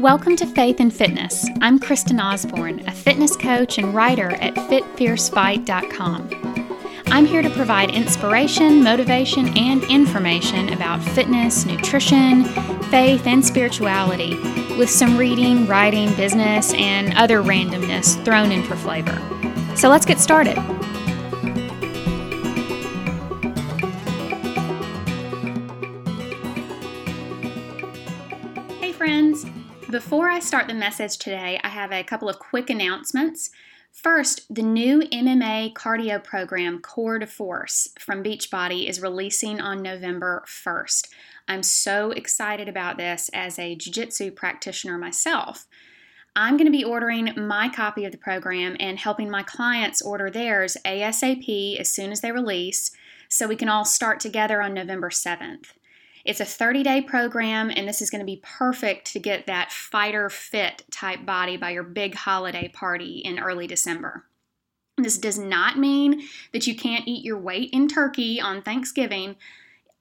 Welcome to Faith and Fitness. I'm Kristen Osborne, a fitness coach and writer at fitfiercefight.com. I'm here to provide inspiration, motivation, and information about fitness, nutrition, faith, and spirituality, with some reading, writing, business, and other randomness thrown in for flavor. So let's get started. Before I start the message today, I have a couple of quick announcements. First, the new MMA cardio program, Core de Force, from Beachbody is releasing on November 1st. I'm so excited about this as a jiu jitsu practitioner myself. I'm going to be ordering my copy of the program and helping my clients order theirs ASAP as soon as they release so we can all start together on November 7th. It's a 30 day program, and this is going to be perfect to get that fighter fit type body by your big holiday party in early December. This does not mean that you can't eat your weight in turkey on Thanksgiving.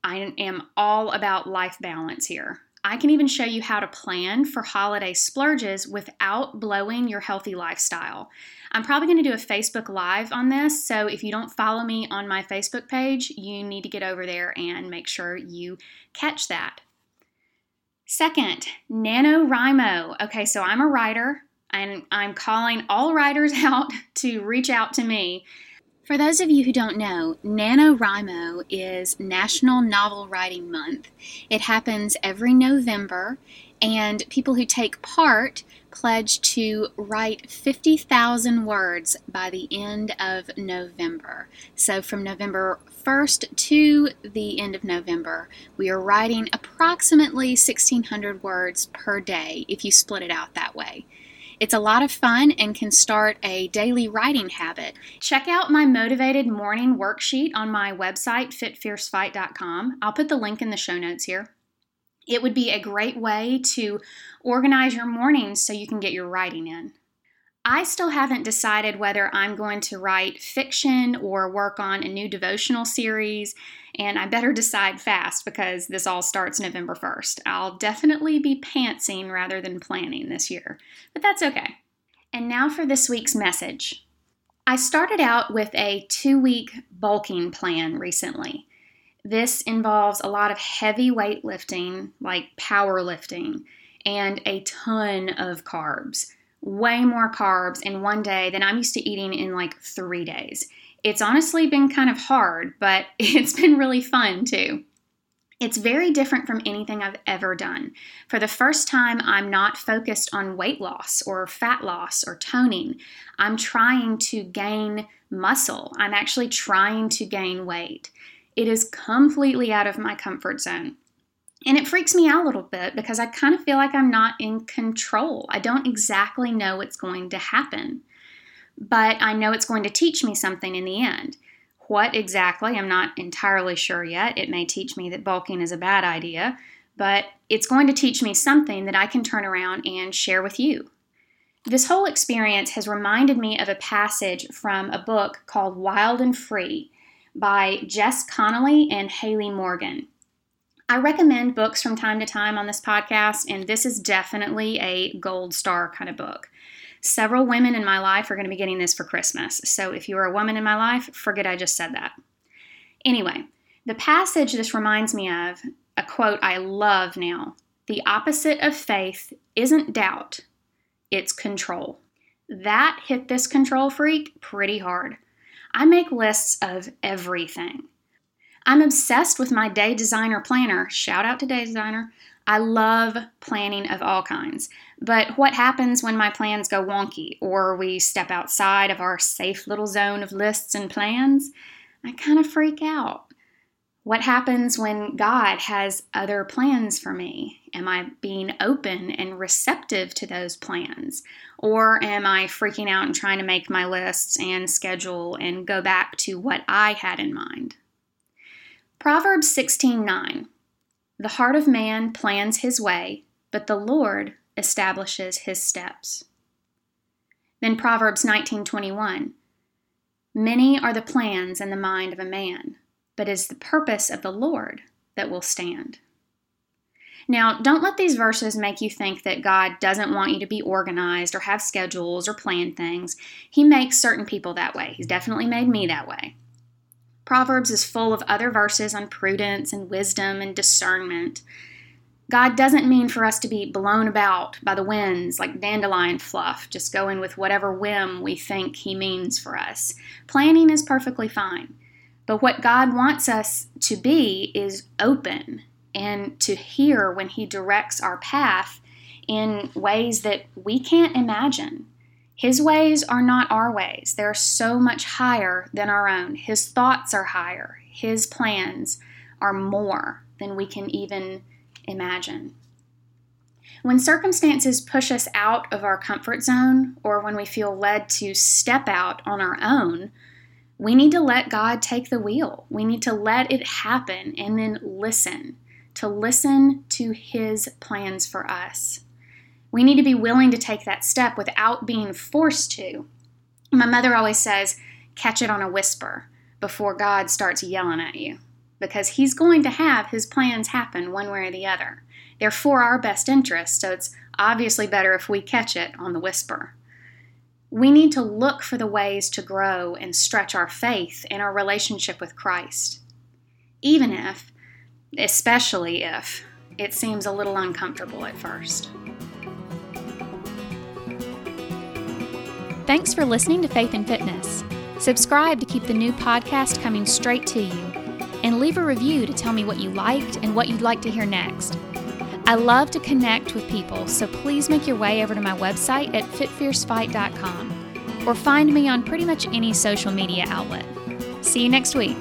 I am all about life balance here. I can even show you how to plan for holiday splurges without blowing your healthy lifestyle. I'm probably going to do a Facebook Live on this, so if you don't follow me on my Facebook page, you need to get over there and make sure you catch that. Second, NaNoWriMo. Okay, so I'm a writer and I'm calling all writers out to reach out to me. For those of you who don't know, NaNoWriMo is National Novel Writing Month. It happens every November, and people who take part pledge to write 50,000 words by the end of November. So, from November 1st to the end of November, we are writing approximately 1,600 words per day if you split it out that way. It's a lot of fun and can start a daily writing habit. Check out my motivated morning worksheet on my website, fitfiercefight.com. I'll put the link in the show notes here. It would be a great way to organize your mornings so you can get your writing in. I still haven't decided whether I'm going to write fiction or work on a new devotional series, and I better decide fast because this all starts November 1st. I'll definitely be pantsing rather than planning this year, but that's okay. And now for this week's message. I started out with a two week bulking plan recently. This involves a lot of heavy weightlifting, like powerlifting, and a ton of carbs way more carbs in one day than I'm used to eating in like three days. It's honestly been kind of hard, but it's been really fun too. It's very different from anything I've ever done. For the first time, I'm not focused on weight loss or fat loss or toning. I'm trying to gain muscle. I'm actually trying to gain weight. It is completely out of my comfort zone. And it freaks me out a little bit because I kind of feel like I'm not in control. I don't exactly know what's going to happen, but I know it's going to teach me something in the end. What exactly, I'm not entirely sure yet. It may teach me that bulking is a bad idea, but it's going to teach me something that I can turn around and share with you. This whole experience has reminded me of a passage from a book called Wild and Free by Jess Connolly and Hayley Morgan. I recommend books from time to time on this podcast, and this is definitely a gold star kind of book. Several women in my life are going to be getting this for Christmas, so if you are a woman in my life, forget I just said that. Anyway, the passage this reminds me of, a quote I love now the opposite of faith isn't doubt, it's control. That hit this control freak pretty hard. I make lists of everything. I'm obsessed with my day designer planner. Shout out to Day Designer. I love planning of all kinds. But what happens when my plans go wonky or we step outside of our safe little zone of lists and plans? I kind of freak out. What happens when God has other plans for me? Am I being open and receptive to those plans? Or am I freaking out and trying to make my lists and schedule and go back to what I had in mind? Proverbs 16:9 The heart of man plans his way, but the Lord establishes his steps. Then Proverbs 19:21 Many are the plans in the mind of a man, but it is the purpose of the Lord that will stand. Now, don't let these verses make you think that God doesn't want you to be organized or have schedules or plan things. He makes certain people that way. He's definitely made me that way. Proverbs is full of other verses on prudence and wisdom and discernment. God doesn't mean for us to be blown about by the winds like dandelion fluff, just going with whatever whim we think He means for us. Planning is perfectly fine. But what God wants us to be is open and to hear when He directs our path in ways that we can't imagine. His ways are not our ways, they're so much higher than our own. His thoughts are higher, His plans are more than we can even imagine. When circumstances push us out of our comfort zone or when we feel led to step out on our own, we need to let God take the wheel. We need to let it happen and then listen, to listen to His plans for us. We need to be willing to take that step without being forced to. My mother always says, catch it on a whisper before God starts yelling at you because He's going to have His plans happen one way or the other. They're for our best interest, so it's obviously better if we catch it on the whisper. We need to look for the ways to grow and stretch our faith in our relationship with Christ, even if, especially if, it seems a little uncomfortable at first. Thanks for listening to Faith and Fitness. Subscribe to keep the new podcast coming straight to you and leave a review to tell me what you liked and what you'd like to hear next. I love to connect with people, so please make your way over to my website at fitfiercefight.com or find me on pretty much any social media outlet. See you next week.